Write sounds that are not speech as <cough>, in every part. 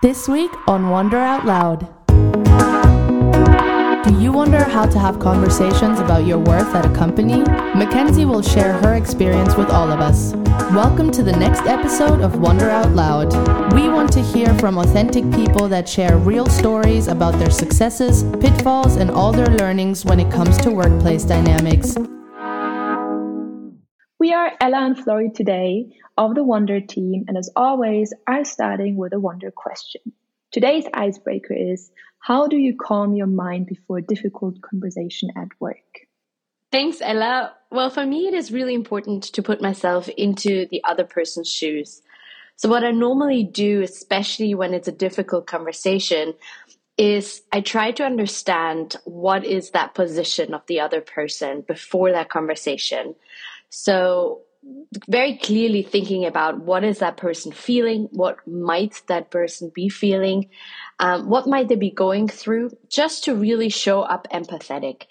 This week on Wonder Out Loud. Do you wonder how to have conversations about your worth at a company? McKenzie will share her experience with all of us. Welcome to the next episode of Wonder Out Loud. We want to hear from authentic people that share real stories about their successes, pitfalls, and all their learnings when it comes to workplace dynamics. We are Ella and Flori today of the Wonder team, and as always, are starting with a Wonder question. Today's icebreaker is How do you calm your mind before a difficult conversation at work? Thanks, Ella. Well, for me, it is really important to put myself into the other person's shoes. So, what I normally do, especially when it's a difficult conversation, is I try to understand what is that position of the other person before that conversation. So, very clearly thinking about what is that person feeling, what might that person be feeling, um, what might they be going through, just to really show up empathetic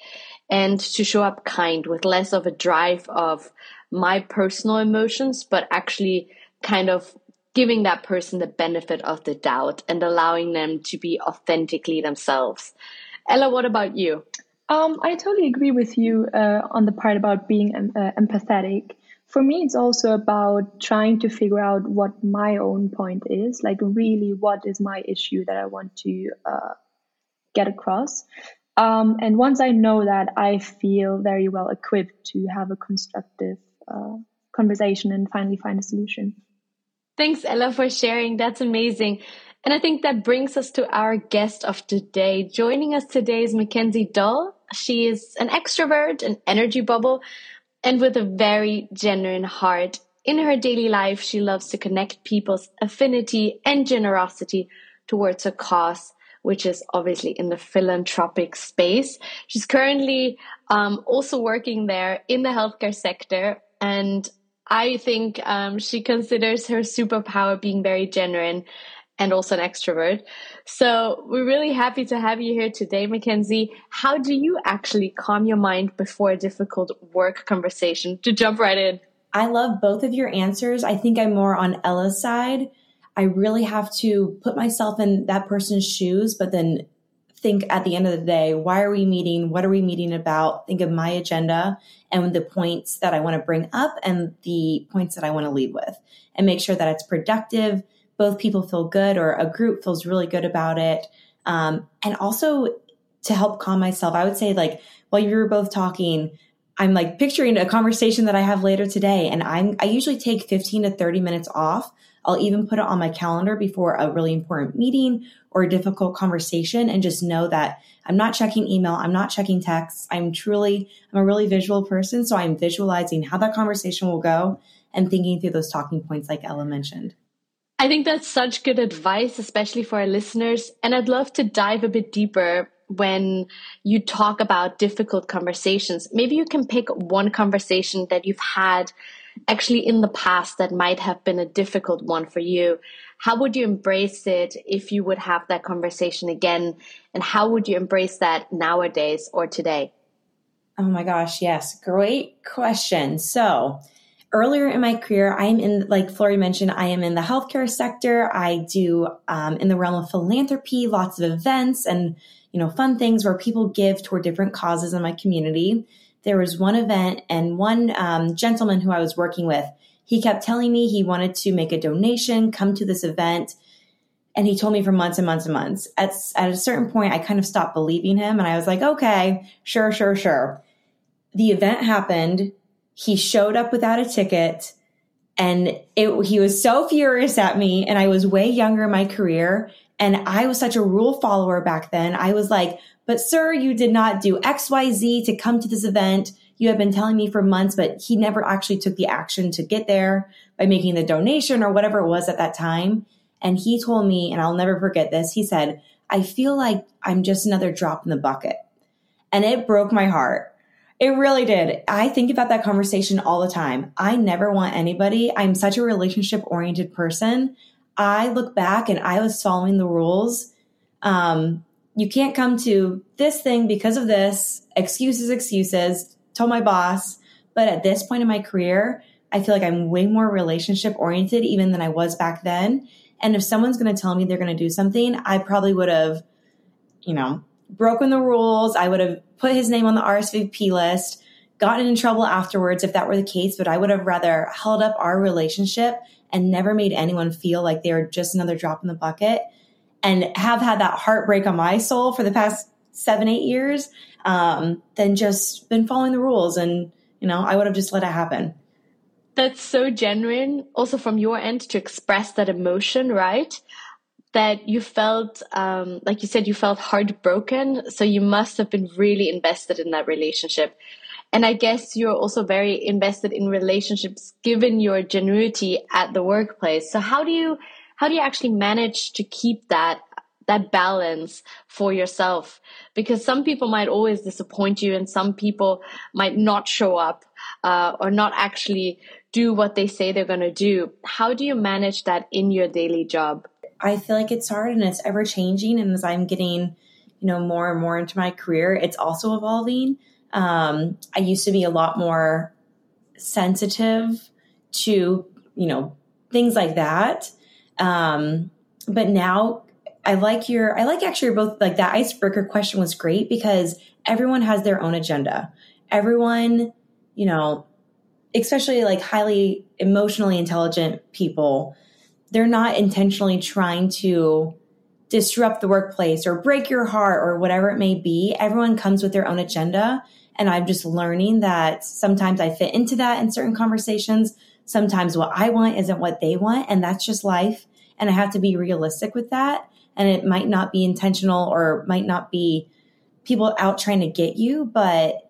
and to show up kind with less of a drive of my personal emotions, but actually kind of giving that person the benefit of the doubt and allowing them to be authentically themselves. Ella, what about you? Um, I totally agree with you uh, on the part about being uh, empathetic. For me, it's also about trying to figure out what my own point is, like really what is my issue that I want to uh, get across. Um, and once I know that, I feel very well equipped to have a constructive uh, conversation and finally find a solution. Thanks, Ella, for sharing. That's amazing. And I think that brings us to our guest of today. Joining us today is McKenzie Dull. She is an extrovert, an energy bubble, and with a very genuine heart. In her daily life, she loves to connect people's affinity and generosity towards a cause which is obviously in the philanthropic space. She's currently um, also working there in the healthcare sector. And I think um, she considers her superpower being very genuine and also an extrovert. So we're really happy to have you here today, McKenzie. How do you actually calm your mind before a difficult work conversation? To jump right in. I love both of your answers. I think I'm more on Ella's side. I really have to put myself in that person's shoes, but then think at the end of the day, why are we meeting? What are we meeting about? Think of my agenda and the points that I want to bring up and the points that I want to lead with and make sure that it's productive. Both people feel good or a group feels really good about it. Um, and also to help calm myself, I would say like while you were both talking, I'm like picturing a conversation that I have later today. And I'm, I usually take 15 to 30 minutes off I'll even put it on my calendar before a really important meeting or a difficult conversation and just know that I'm not checking email. I'm not checking texts. I'm truly, I'm a really visual person. So I'm visualizing how that conversation will go and thinking through those talking points like Ella mentioned. I think that's such good advice, especially for our listeners. And I'd love to dive a bit deeper when you talk about difficult conversations. Maybe you can pick one conversation that you've had actually in the past that might have been a difficult one for you. How would you embrace it if you would have that conversation again? And how would you embrace that nowadays or today? Oh my gosh yes. Great question. So earlier in my career i'm in like flori mentioned i am in the healthcare sector i do um, in the realm of philanthropy lots of events and you know fun things where people give toward different causes in my community there was one event and one um, gentleman who I was working with, he kept telling me he wanted to make a donation, come to this event. And he told me for months and months and months. At, at a certain point, I kind of stopped believing him. And I was like, okay, sure, sure, sure. The event happened. He showed up without a ticket. And it, he was so furious at me. And I was way younger in my career. And I was such a rule follower back then. I was like, but sir, you did not do XYZ to come to this event. You have been telling me for months, but he never actually took the action to get there by making the donation or whatever it was at that time. And he told me, and I'll never forget this, he said, I feel like I'm just another drop in the bucket. And it broke my heart. It really did. I think about that conversation all the time. I never want anybody. I'm such a relationship oriented person. I look back and I was following the rules. Um, you can't come to this thing because of this, excuses, excuses, told my boss. But at this point in my career, I feel like I'm way more relationship oriented even than I was back then. And if someone's going to tell me they're going to do something, I probably would have, you know, broken the rules. I would have put his name on the RSVP list, gotten in trouble afterwards if that were the case, but I would have rather held up our relationship and never made anyone feel like they were just another drop in the bucket and have had that heartbreak on my soul for the past seven, eight years, um, than just been following the rules. And, you know, I would have just let it happen. That's so genuine, also from your end, to express that emotion, right? That you felt, um, like you said, you felt heartbroken. So you must have been really invested in that relationship. And I guess you're also very invested in relationships given your genuinity at the workplace. So how do you, how do you actually manage to keep that that balance for yourself because some people might always disappoint you and some people might not show up uh, or not actually do what they say they're going to do how do you manage that in your daily job i feel like it's hard and it's ever changing and as i'm getting you know more and more into my career it's also evolving um, i used to be a lot more sensitive to you know things like that um, but now I like your, I like actually both like that icebreaker question was great because everyone has their own agenda. Everyone, you know, especially like highly emotionally intelligent people, they're not intentionally trying to disrupt the workplace or break your heart or whatever it may be. Everyone comes with their own agenda. And I'm just learning that sometimes I fit into that in certain conversations. Sometimes what I want isn't what they want. And that's just life. And I have to be realistic with that and it might not be intentional or might not be people out trying to get you, but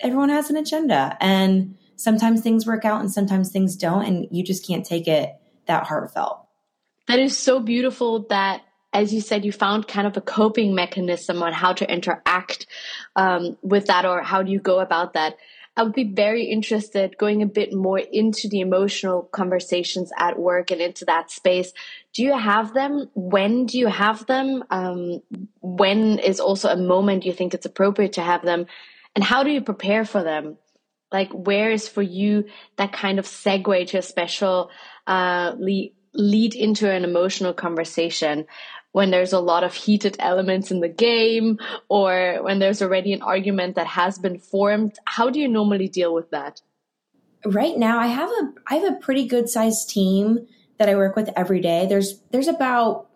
everyone has an agenda and sometimes things work out and sometimes things don't and you just can't take it that heartfelt. That is so beautiful that as you said, you found kind of a coping mechanism on how to interact um, with that, or how do you go about that? I would be very interested going a bit more into the emotional conversations at work and into that space. Do you have them? When do you have them? Um, when is also a moment you think it's appropriate to have them? And how do you prepare for them? Like, where is for you that kind of segue to a special uh, lead, lead into an emotional conversation? when there's a lot of heated elements in the game or when there's already an argument that has been formed. How do you normally deal with that? Right now i have a i have a pretty good sized team that i work with every day. There's there's about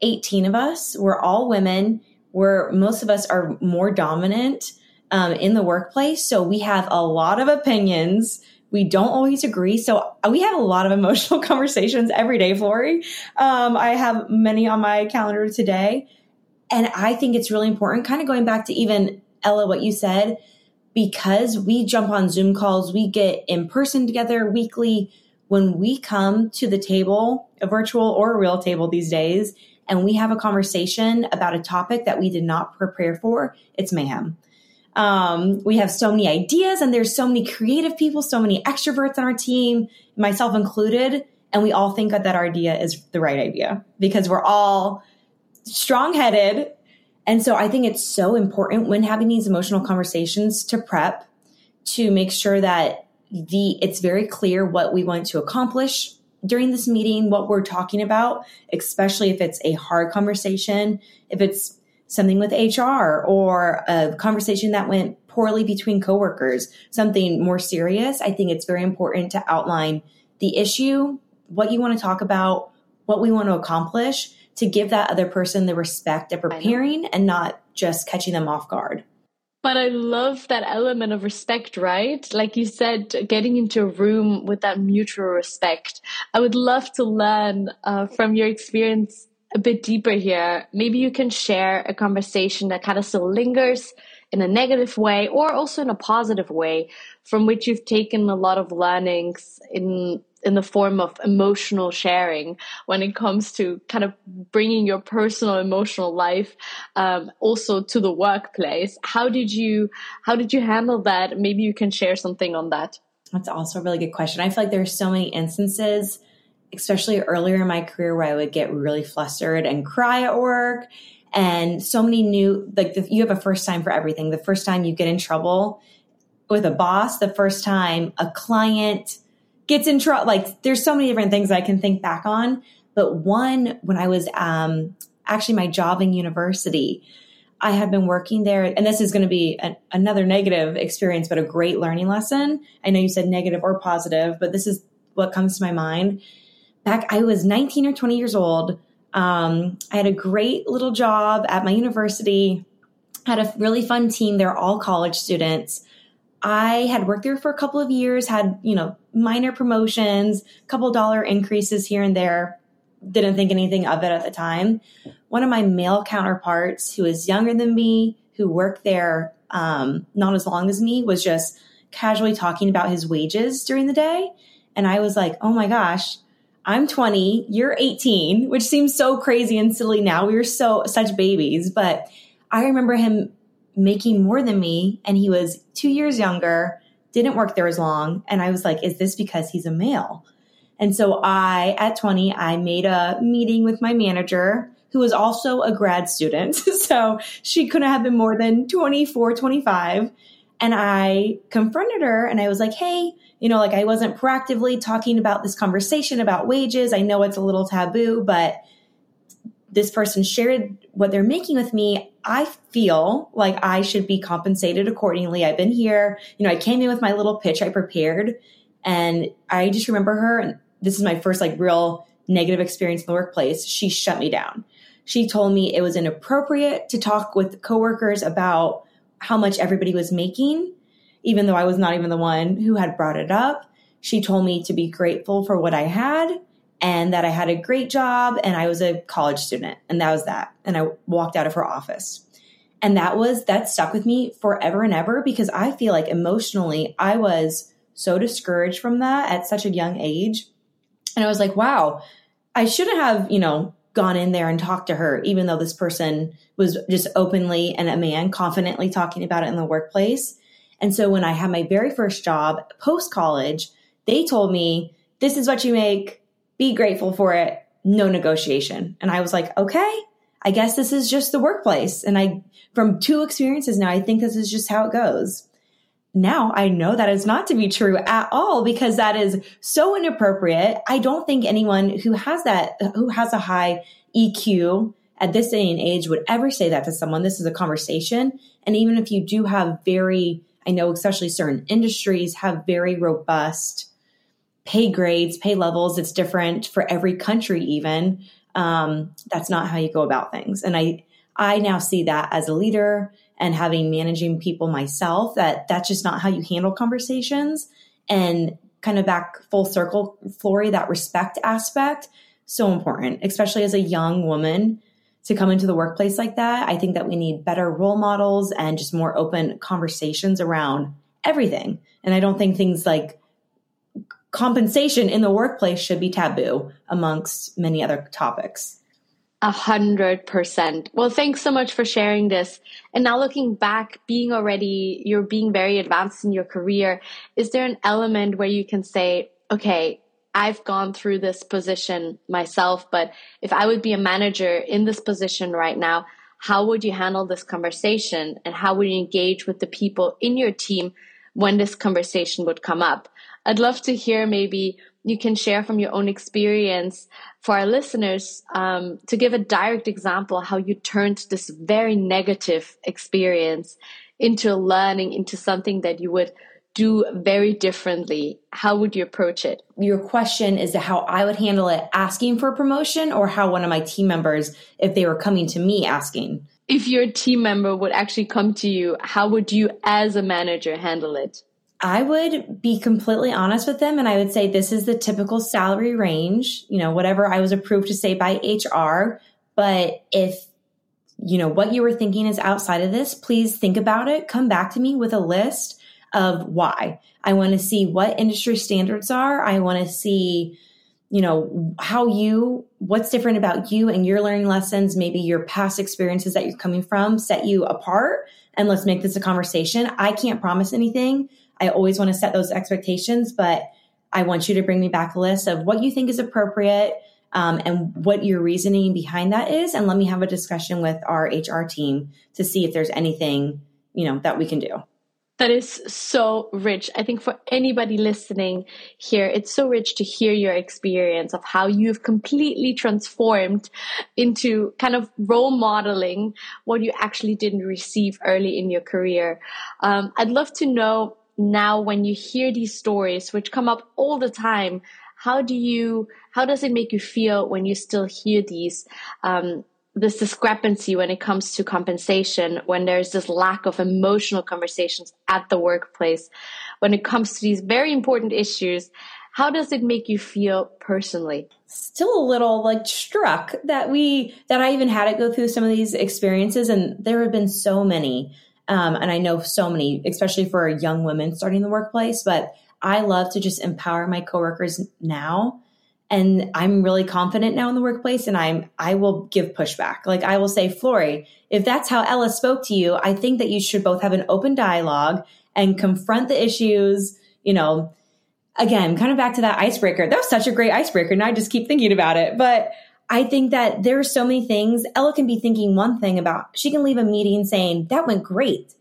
18 of us. We're all women. We're most of us are more dominant um, in the workplace. So we have a lot of opinions we don't always agree. So we have a lot of <laughs> emotional conversations every day, Flory. Um, I have many on my calendar today. And I think it's really important, kind of going back to even Ella, what you said, because we jump on Zoom calls, we get in person together weekly. When we come to the table, a virtual or a real table these days, and we have a conversation about a topic that we did not prepare for, it's mayhem. Um, we have so many ideas and there's so many creative people, so many extroverts on our team, myself included. And we all think that that idea is the right idea because we're all strong headed. And so I think it's so important when having these emotional conversations to prep to make sure that the it's very clear what we want to accomplish during this meeting, what we're talking about, especially if it's a hard conversation, if it's something with HR or a conversation that went poorly between coworkers, something more serious, I think it's very important to outline the issue, what you want to talk about, what we want to accomplish to give that other person the respect of preparing and not just catching them off guard. But I love that element of respect, right? Like you said, getting into a room with that mutual respect. I would love to learn uh, from your experience a bit deeper here, maybe you can share a conversation that kind of still lingers in a negative way or also in a positive way from which you've taken a lot of learnings in in the form of emotional sharing when it comes to kind of bringing your personal emotional life um, also to the workplace. How did you how did you handle that? Maybe you can share something on that. That's also a really good question. I feel like there's so many instances especially earlier in my career where I would get really flustered and cry at work. And so many new, like the, you have a first time for everything. The first time you get in trouble with a boss, the first time a client gets in trouble, like there's so many different things I can think back on. but one when I was um, actually my job in university. I had been working there, and this is going to be a, another negative experience, but a great learning lesson. I know you said negative or positive, but this is what comes to my mind. Back, I was 19 or 20 years old. Um, I had a great little job at my university, had a really fun team. They're all college students. I had worked there for a couple of years, had, you know, minor promotions, couple dollar increases here and there. Didn't think anything of it at the time one of my male counterparts who is younger than me, who worked there um, not as long as me, was just casually talking about his wages during the day. And I was like, oh my gosh, I'm 20, you're 18, which seems so crazy and silly now. We were so such babies, but I remember him making more than me and he was 2 years younger, didn't work there as long, and I was like, is this because he's a male? And so I at 20, I made a meeting with my manager who was also a grad student. <laughs> so she couldn't have been more than 24, 25. And I confronted her and I was like, hey, you know, like I wasn't proactively talking about this conversation about wages. I know it's a little taboo, but this person shared what they're making with me. I feel like I should be compensated accordingly. I've been here, you know, I came in with my little pitch I prepared and I just remember her and this is my first like real negative experience in the workplace. She shut me down. She told me it was inappropriate to talk with coworkers about how much everybody was making, even though I was not even the one who had brought it up. She told me to be grateful for what I had and that I had a great job and I was a college student. And that was that. And I walked out of her office. And that was, that stuck with me forever and ever because I feel like emotionally I was so discouraged from that at such a young age. And I was like, wow, I shouldn't have, you know, gone in there and talked to her, even though this person was just openly and a man confidently talking about it in the workplace. And so when I had my very first job post college, they told me, this is what you make. Be grateful for it. No negotiation. And I was like, okay, I guess this is just the workplace. And I, from two experiences now, I think this is just how it goes now I know that is not to be true at all because that is so inappropriate. I don't think anyone who has that, who has a high EQ at this day and age would ever say that to someone. This is a conversation. And even if you do have very, I know especially certain industries have very robust pay grades, pay levels. It's different for every country, even. Um, that's not how you go about things. And I, I now see that as a leader and having managing people myself that that's just not how you handle conversations and kind of back full circle Flory that respect aspect so important especially as a young woman to come into the workplace like that i think that we need better role models and just more open conversations around everything and i don't think things like compensation in the workplace should be taboo amongst many other topics a hundred percent. Well, thanks so much for sharing this. And now looking back, being already, you're being very advanced in your career. Is there an element where you can say, okay, I've gone through this position myself, but if I would be a manager in this position right now, how would you handle this conversation and how would you engage with the people in your team when this conversation would come up? I'd love to hear maybe you can share from your own experience for our listeners um, to give a direct example how you turned this very negative experience into learning into something that you would do very differently. How would you approach it? Your question is how i would handle it asking for a promotion or how one of my team members if they were coming to me asking. If your team member would actually come to you how would you as a manager handle it? I would be completely honest with them and I would say this is the typical salary range, you know, whatever I was approved to say by HR. But if, you know, what you were thinking is outside of this, please think about it. Come back to me with a list of why. I want to see what industry standards are. I want to see, you know, how you, what's different about you and your learning lessons, maybe your past experiences that you're coming from set you apart. And let's make this a conversation. I can't promise anything I always want to set those expectations, but I want you to bring me back a list of what you think is appropriate um, and what your reasoning behind that is. And let me have a discussion with our HR team to see if there's anything, you know, that we can do. That is so rich. I think for anybody listening here, it's so rich to hear your experience of how you've completely transformed into kind of role modeling what you actually didn't receive early in your career. Um, I'd love to know now when you hear these stories, which come up all the time, how do you, how does it make you feel when you still hear these? Um, this discrepancy when it comes to compensation, when there's this lack of emotional conversations at the workplace, when it comes to these very important issues, how does it make you feel personally? Still a little like struck that we, that I even had to go through some of these experiences. And there have been so many. Um, and I know so many, especially for young women starting the workplace, but I love to just empower my coworkers now and I'm really confident now in the workplace and I'm I will give pushback. Like I will say, Flory, if that's how Ella spoke to you, I think that you should both have an open dialogue and confront the issues, you know, again, kind of back to that icebreaker. That was such a great icebreaker. And I just keep thinking about it. But I think that there are so many things. Ella can be thinking one thing about, she can leave a meeting saying, that went great.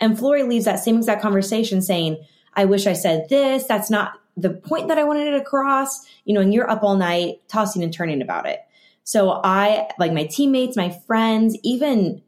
And Flory leaves that same exact conversation saying, I wish I said this. That's not the point that I wanted it across, you know, and you're up all night tossing and turning about it. So I, like my teammates, my friends, even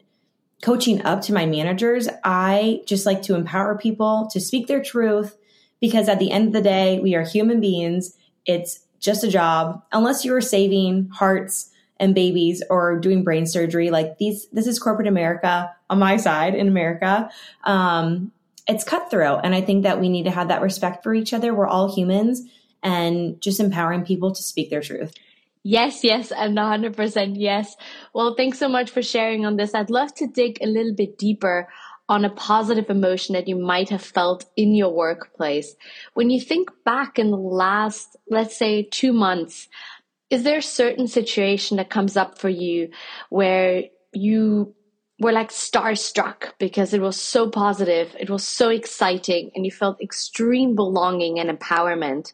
coaching up to my managers, I just like to empower people to speak their truth because at the end of the day, we are human beings. It's just a job. Unless you're saving hearts and babies or doing brain surgery, like these, this is corporate America on my side in America. Um, it's cutthroat. And I think that we need to have that respect for each other. We're all humans and just empowering people to speak their truth. Yes, yes, and 100% yes. Well, thanks so much for sharing on this. I'd love to dig a little bit deeper on a positive emotion that you might have felt in your workplace. When you think back in the last, let's say, two months, is there a certain situation that comes up for you where you were like starstruck because it was so positive, it was so exciting, and you felt extreme belonging and empowerment.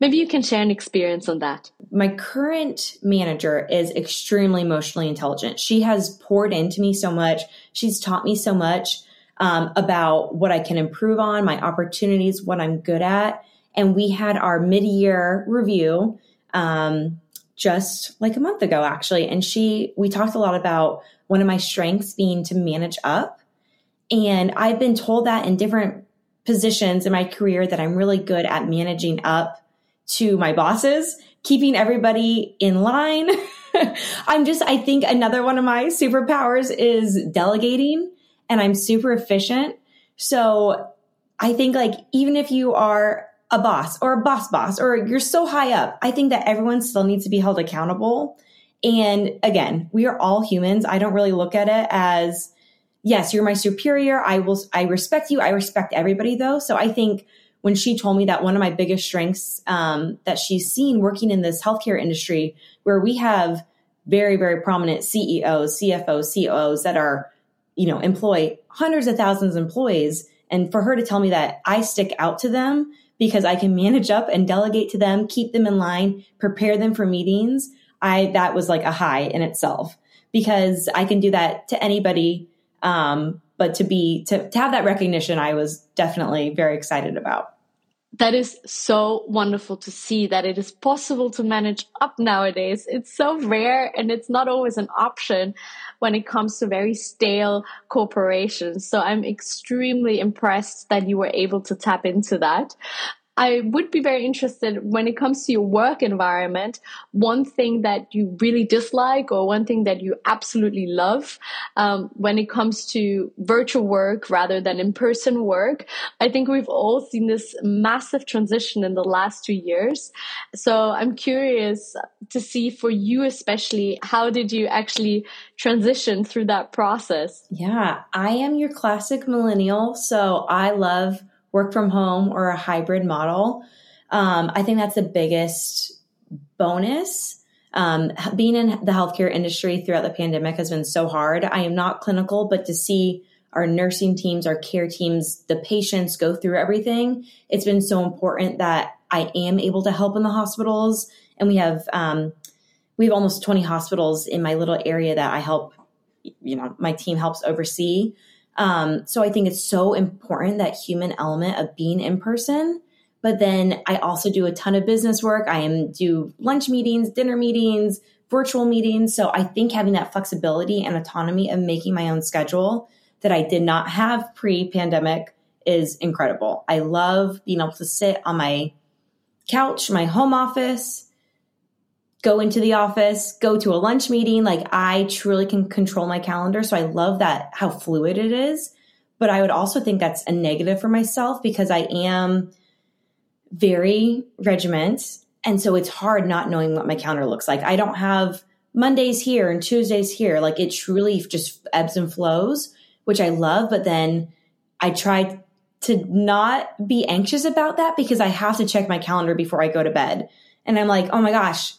Maybe you can share an experience on that. My current manager is extremely emotionally intelligent. She has poured into me so much. She's taught me so much um, about what I can improve on, my opportunities, what I'm good at. And we had our mid year review um, just like a month ago, actually. And she, we talked a lot about one of my strengths being to manage up. And I've been told that in different positions in my career that I'm really good at managing up to my bosses, keeping everybody in line. <laughs> I'm just, I think another one of my superpowers is delegating and I'm super efficient. So I think like even if you are a boss or a boss boss or you're so high up, I think that everyone still needs to be held accountable and again, we are all humans. I don't really look at it as, yes, you're my superior. I will, I respect you. I respect everybody though. So I think when she told me that one of my biggest strengths um, that she's seen working in this healthcare industry, where we have very, very prominent CEOs, CFOs, COOs that are, you know, employ hundreds of thousands of employees. And for her to tell me that I stick out to them because I can manage up and delegate to them, keep them in line, prepare them for meetings. I that was like a high in itself because I can do that to anybody. Um, but to be to, to have that recognition, I was definitely very excited about. That is so wonderful to see that it is possible to manage up nowadays. It's so rare and it's not always an option when it comes to very stale corporations. So I'm extremely impressed that you were able to tap into that. I would be very interested when it comes to your work environment, one thing that you really dislike or one thing that you absolutely love um, when it comes to virtual work rather than in person work. I think we've all seen this massive transition in the last two years. So I'm curious to see for you, especially, how did you actually transition through that process? Yeah, I am your classic millennial. So I love work from home or a hybrid model. Um, I think that's the biggest bonus. Um, being in the healthcare industry throughout the pandemic has been so hard. I am not clinical, but to see our nursing teams, our care teams, the patients go through everything, it's been so important that I am able to help in the hospitals. And we have um, we have almost 20 hospitals in my little area that I help, you know, my team helps oversee. Um, so I think it's so important that human element of being in person. But then I also do a ton of business work. I am do lunch meetings, dinner meetings, virtual meetings. So I think having that flexibility and autonomy of making my own schedule that I did not have pre pandemic is incredible. I love being able to sit on my couch, my home office, go into the office, go to a lunch meeting. Like I truly can control my calendar. So I love that how fluid it is. But I would also think that's a negative for myself because I am very regiment. And so it's hard not knowing what my calendar looks like. I don't have Mondays here and Tuesdays here. Like it truly just ebbs and flows, which I love. But then I try to not be anxious about that because I have to check my calendar before I go to bed. And I'm like, oh my gosh,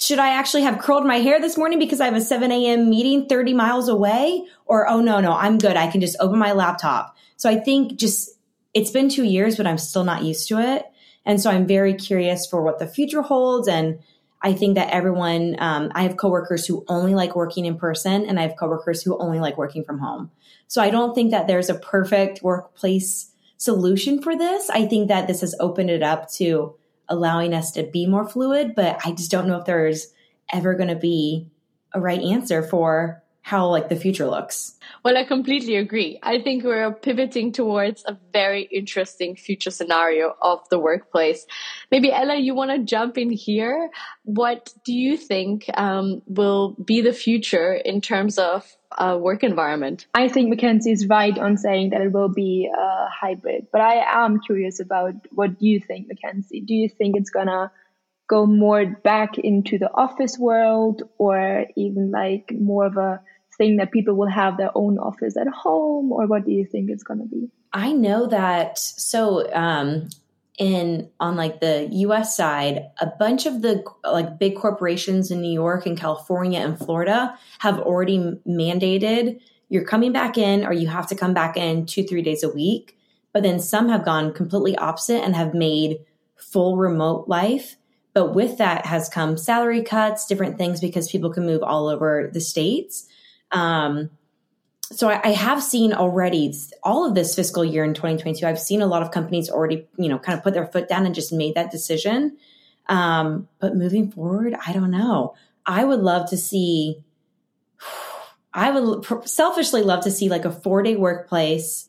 should I actually have curled my hair this morning because I have a 7 a.m. meeting 30 miles away? Or, oh no, no, I'm good. I can just open my laptop. So I think just it's been two years, but I'm still not used to it. And so I'm very curious for what the future holds. And I think that everyone, um, I have coworkers who only like working in person, and I have coworkers who only like working from home. So I don't think that there's a perfect workplace solution for this. I think that this has opened it up to allowing us to be more fluid, but I just don't know if there's ever going to be a right answer for how like the future looks. Well, I completely agree. I think we're pivoting towards a very interesting future scenario of the workplace. Maybe Ella, you want to jump in here. What do you think um, will be the future in terms of uh, work environment? I think McKenzie is right on saying that it will be a hybrid, but I am curious about what you think, McKenzie. Do you think it's gonna go more back into the office world, or even like more of a thing that people will have their own office at home, or what do you think it's gonna be? I know that. So, um, in on like the US side, a bunch of the like big corporations in New York and California and Florida have already mandated you're coming back in or you have to come back in 2-3 days a week. But then some have gone completely opposite and have made full remote life. But with that has come salary cuts, different things because people can move all over the states. Um, so I, I, have seen already all of this fiscal year in 2022 i've seen a lot of companies already you know kind of put their foot down and just made that decision. Um, but moving forward i don't know. I would love to see <sighs> i would selfishly love to see like a four day workplace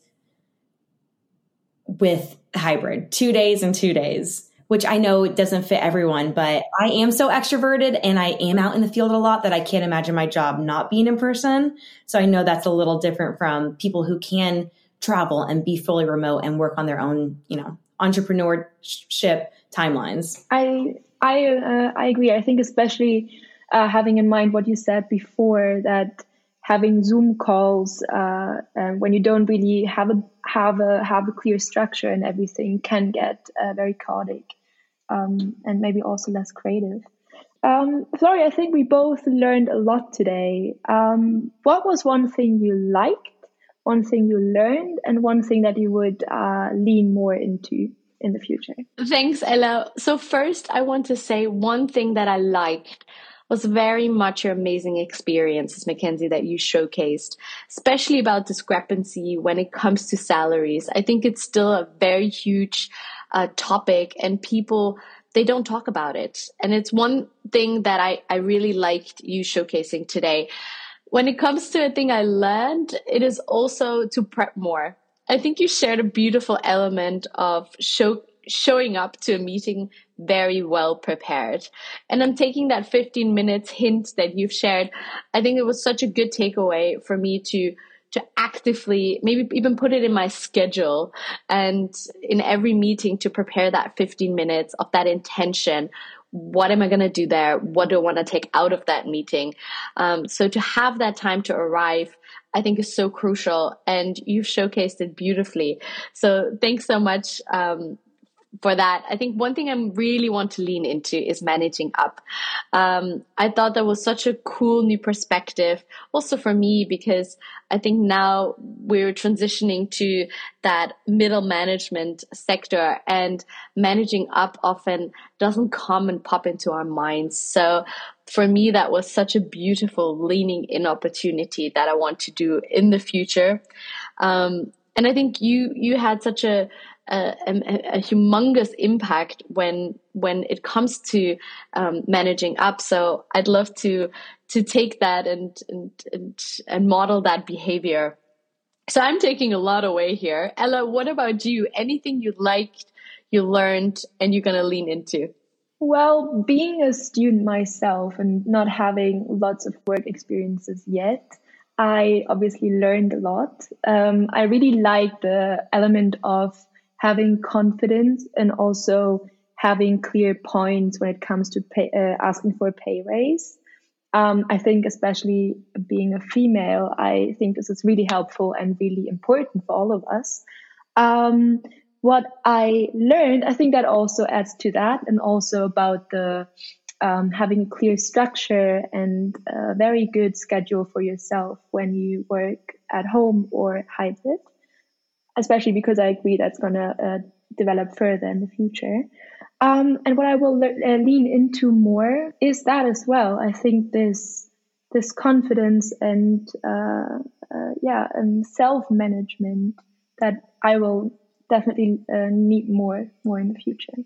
with hybrid two days and two days which I know doesn't fit everyone, but I am so extroverted and I am out in the field a lot that I can't imagine my job not being in person. So I know that's a little different from people who can travel and be fully remote and work on their own, you know, entrepreneurship timelines. I I uh, I agree. I think especially uh, having in mind what you said before that having Zoom calls uh, when you don't really have a have a have a clear structure and everything can get uh, very chaotic um, and maybe also less creative. Um, Flori, I think we both learned a lot today. Um, what was one thing you liked, one thing you learned, and one thing that you would uh, lean more into in the future? Thanks, Ella. So, first, I want to say one thing that I liked was very much your amazing experiences, McKenzie, that you showcased, especially about discrepancy when it comes to salaries. I think it's still a very huge uh, topic and people they don't talk about it. And it's one thing that I, I really liked you showcasing today. When it comes to a thing i learned it is also to prep more. I think you shared a beautiful element of show, showing up to a meeting very well prepared. And i'm taking that 15 minutes hint that you've shared. I think it was such a good takeaway for me to to actively maybe even put it in my schedule and in every meeting to prepare that 15 minutes of that intention. What am i going to do there? What do i want to take out of that meeting? Um, so to have that time to arrive i think is so crucial and you've showcased it beautifully. So thanks so much um, for that. I think one thing I really want to lean into is managing up. Um, I thought that was such a cool new perspective, also for me, because I think now we're transitioning to that middle management sector and managing up often doesn't come and pop into our minds. So for me, that was such a beautiful leaning in opportunity that I want to do in the future. Um, and I think you you had such a a, a, a humongous impact when when it comes to um, managing up. So I'd love to to take that and and and, and model that behavior. So I'm taking a lot away here. Ella, what about you? Anything you liked, you learned, and you're gonna lean into? Well, being a student myself and not having lots of work experiences yet, I obviously learned a lot. Um, I really like the element of having confidence and also having clear points when it comes to pay, uh, asking for a pay raise. Um, I think, especially being a female, I think this is really helpful and really important for all of us. Um, what I learned, I think that also adds to that, and also about the um, having a clear structure and a very good schedule for yourself when you work at home or hybrid, especially because I agree that's going to uh, develop further in the future. Um, and what I will le- uh, lean into more is that as well. I think this this confidence and uh, uh yeah, and self management that I will definitely uh, need more more in the future.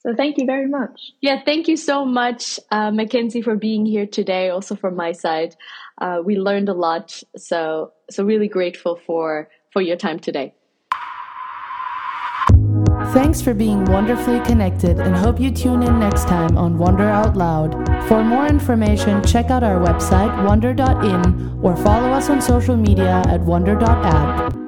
So thank you very much. Yeah, thank you so much, uh, McKenzie, for being here today. Also from my side, uh, we learned a lot. So so really grateful for for your time today. Thanks for being wonderfully connected and hope you tune in next time on Wonder Out Loud. For more information, check out our website, wondr.in, or follow us on social media at wondr.app.